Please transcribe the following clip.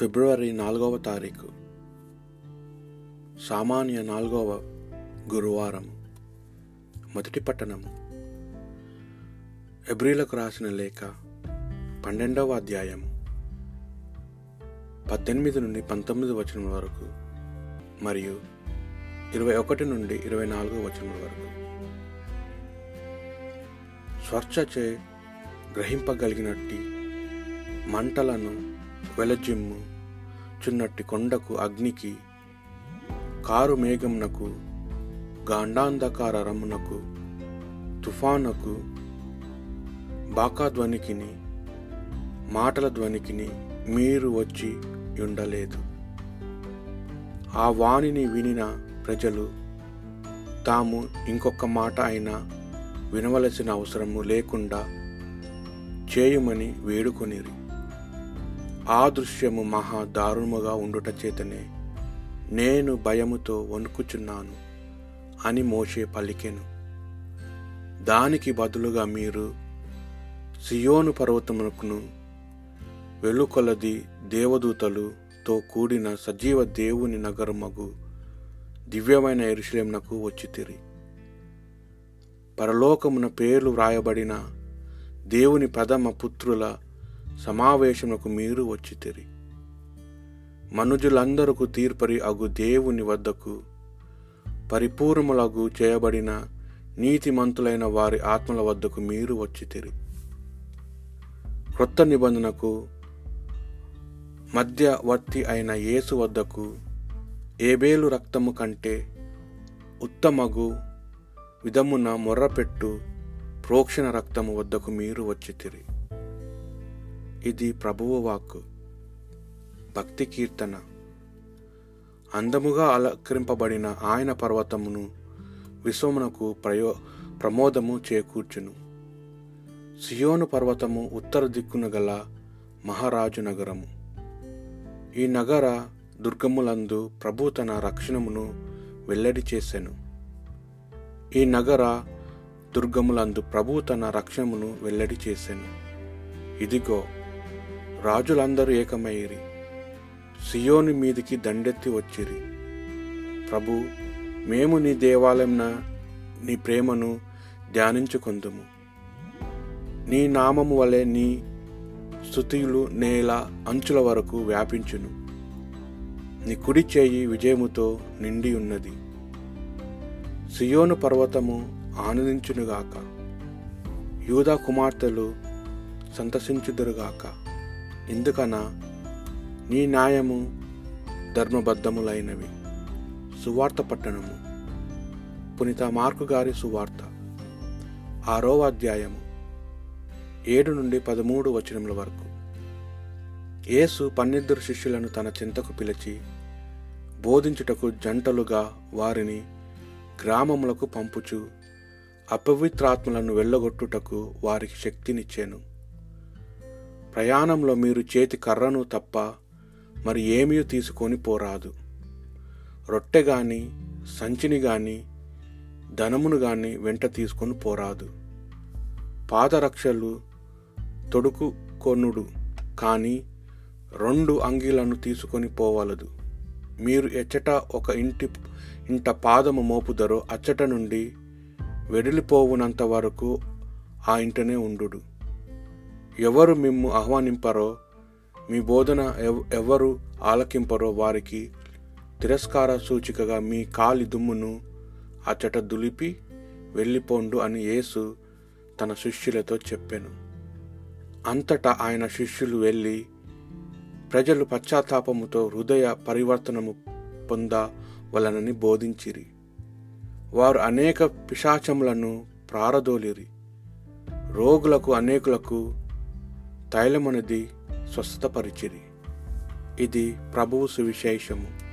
ఫిబ్రవరి నాలుగవ తారీఖు. సామాన్య నాలుగవ గురువారం. మొదటి పట్టణము ఎబ్రిలకు రాసిన లేఖ పన్నెండవ అధ్యాయము పద్దెనిమిది నుండి పంతొమ్మిది వచనం వరకు మరియు ఇరవై ఒకటి నుండి ఇరవై నాలుగు వచనం వరకు. స్వర్చచే గ్రహింపగలిగినట్టి మంటలను వెలజిమ్ము చున్నట్టి కొండకు అగ్నికి కారు మేఘమునకు గాండాంధకార రమ్మునకు తుఫానుకు బాకా ధ్వనికిని మాటల ధ్వనికిని మీరు వచ్చి ఉండలేదు ఆ వాణిని వినిన ప్రజలు తాము ఇంకొక మాట అయినా వినవలసిన అవసరము లేకుండా చేయుమని వేడుకొనిరి. ఆ దృశ్యము మహా దారుణముగా ఉండుట చేతనే నేను భయముతో వణుకుచున్నాను అని మోషే పలికెను. దానికి బదులుగా మీరు సియోను పర్వతమునకును వెలుకొలది దేవదూతలుతో కూడిన సజీవ దేవుని నగరమగు దివ్యమైన ఎరుశలేమునకు వచ్చితిరి. పరలోకమున పేర్లు వ్రాయబడిన దేవుని ప్రథమ పుత్రుల సమావేశమునకు మీరు వచ్చితిరి మనుజులందరకు తీర్పరి అగు దేవుని వద్దకు పరిపూర్ణములగు చేయబడిన నీతిమంతులైన వారి ఆత్మల వద్దకు మీరు వచ్చితిరి క్రొత్త నిబంధనకు మధ్యవర్తి అయిన యేసు వద్దకు ఏబేలు రక్తము కంటే ఉత్తమగు విధమున మొర్రపెట్టు ప్రోక్షణ రక్తము వద్దకు మీరు వచ్చితిరి ఇది ప్రభువు వాక్కు. భక్తి కీర్తన. అందముగా అలంకరింపబడిన ఆయన పర్వతమును విశ్వమునకు ప్రయో ప్రమోదము చేకూర్చును. సియోను పర్వతము ఉత్తర దిక్కున గల మహారాజు నగరము. ఈ నగర దుర్గములందు ప్రభు తన రక్షణమును వెల్లడి చేసెను. ఈ నగర దుర్గములందు ప్రభు తన రక్షణమును వెల్లడి చేశాను ఇదిగో రాజులందరూ ఏకమయ్యిరి. సియోని మీదికి దండెత్తి వచ్చిరి. ప్రభు మేము నీ దేవాలయంన నీ ప్రేమను ధ్యానించుకొందుము. నీ నామము వలె నీ స్థుతులు నేల అంచుల వరకు వ్యాపించును. నీ కుడి చేయి విజయముతో నిండి ఉన్నది. సియోను పర్వతము ఆనందించునుగాక. యూదా కుమార్తెలు సంతసించుదురుగాక. ఎందుకనా? నీ న్యాయము ధర్మబద్ధములైనవి. సువార్త పట్టణము. పునిత మార్కు గారి సువార్త. ఆరో అధ్యాయము. ఏడు నుండి పదమూడు వచనముల వరకు. యేసు పన్నిద్దరు శిష్యులను తన చింతకు పిలిచి బోధించుటకు జంటలుగా వారిని గ్రామములకు పంపుచు అపవిత్రాత్మలను వెళ్ళగొట్టుటకు వారికి శక్తినిచ్చాను. ప్రయాణంలో మీరు చేతి కర్రను తప్ప మరి ఏమీ తీసుకొని పోరాదు. రొట్టె గాని సంచిని గాని ధనమును గాని వెంట తీసుకొని పోరాదు. పాదరక్షలు తొడుకు కొనుడు కానీ రెండు అంగీలను తీసుకొని పోవలదు. మీరు ఎచ్చట ఒక ఇంటి ఇంట పాదము మోపుదరో అచ్చట నుండి వెడిలిపోవునంత వరకు ఆ ఇంటనే ఉండు ఎవరు మిమ్ము ఆహ్వానింపరో మీ బోధన ఎవరు ఆలకింపరో వారికి తిరస్కార సూచికగా మీ కాలి దుమ్మును అచ్చట దులిపి వెళ్ళిపోండు అని యేసు తన శిష్యులతో చెప్పాను. అంతటా ఆయన శిష్యులు వెళ్ళి ప్రజలు పశ్చాత్తాపముతో హృదయ పరివర్తనము పొందవలనని బోధించిరి. వారు అనేక పిశాచములను ప్రారదోలిరి. రోగులకు అనేకులకు తైలమనది స్వస్థపరిచిరి ఇది ప్రభువు సువిశేషము.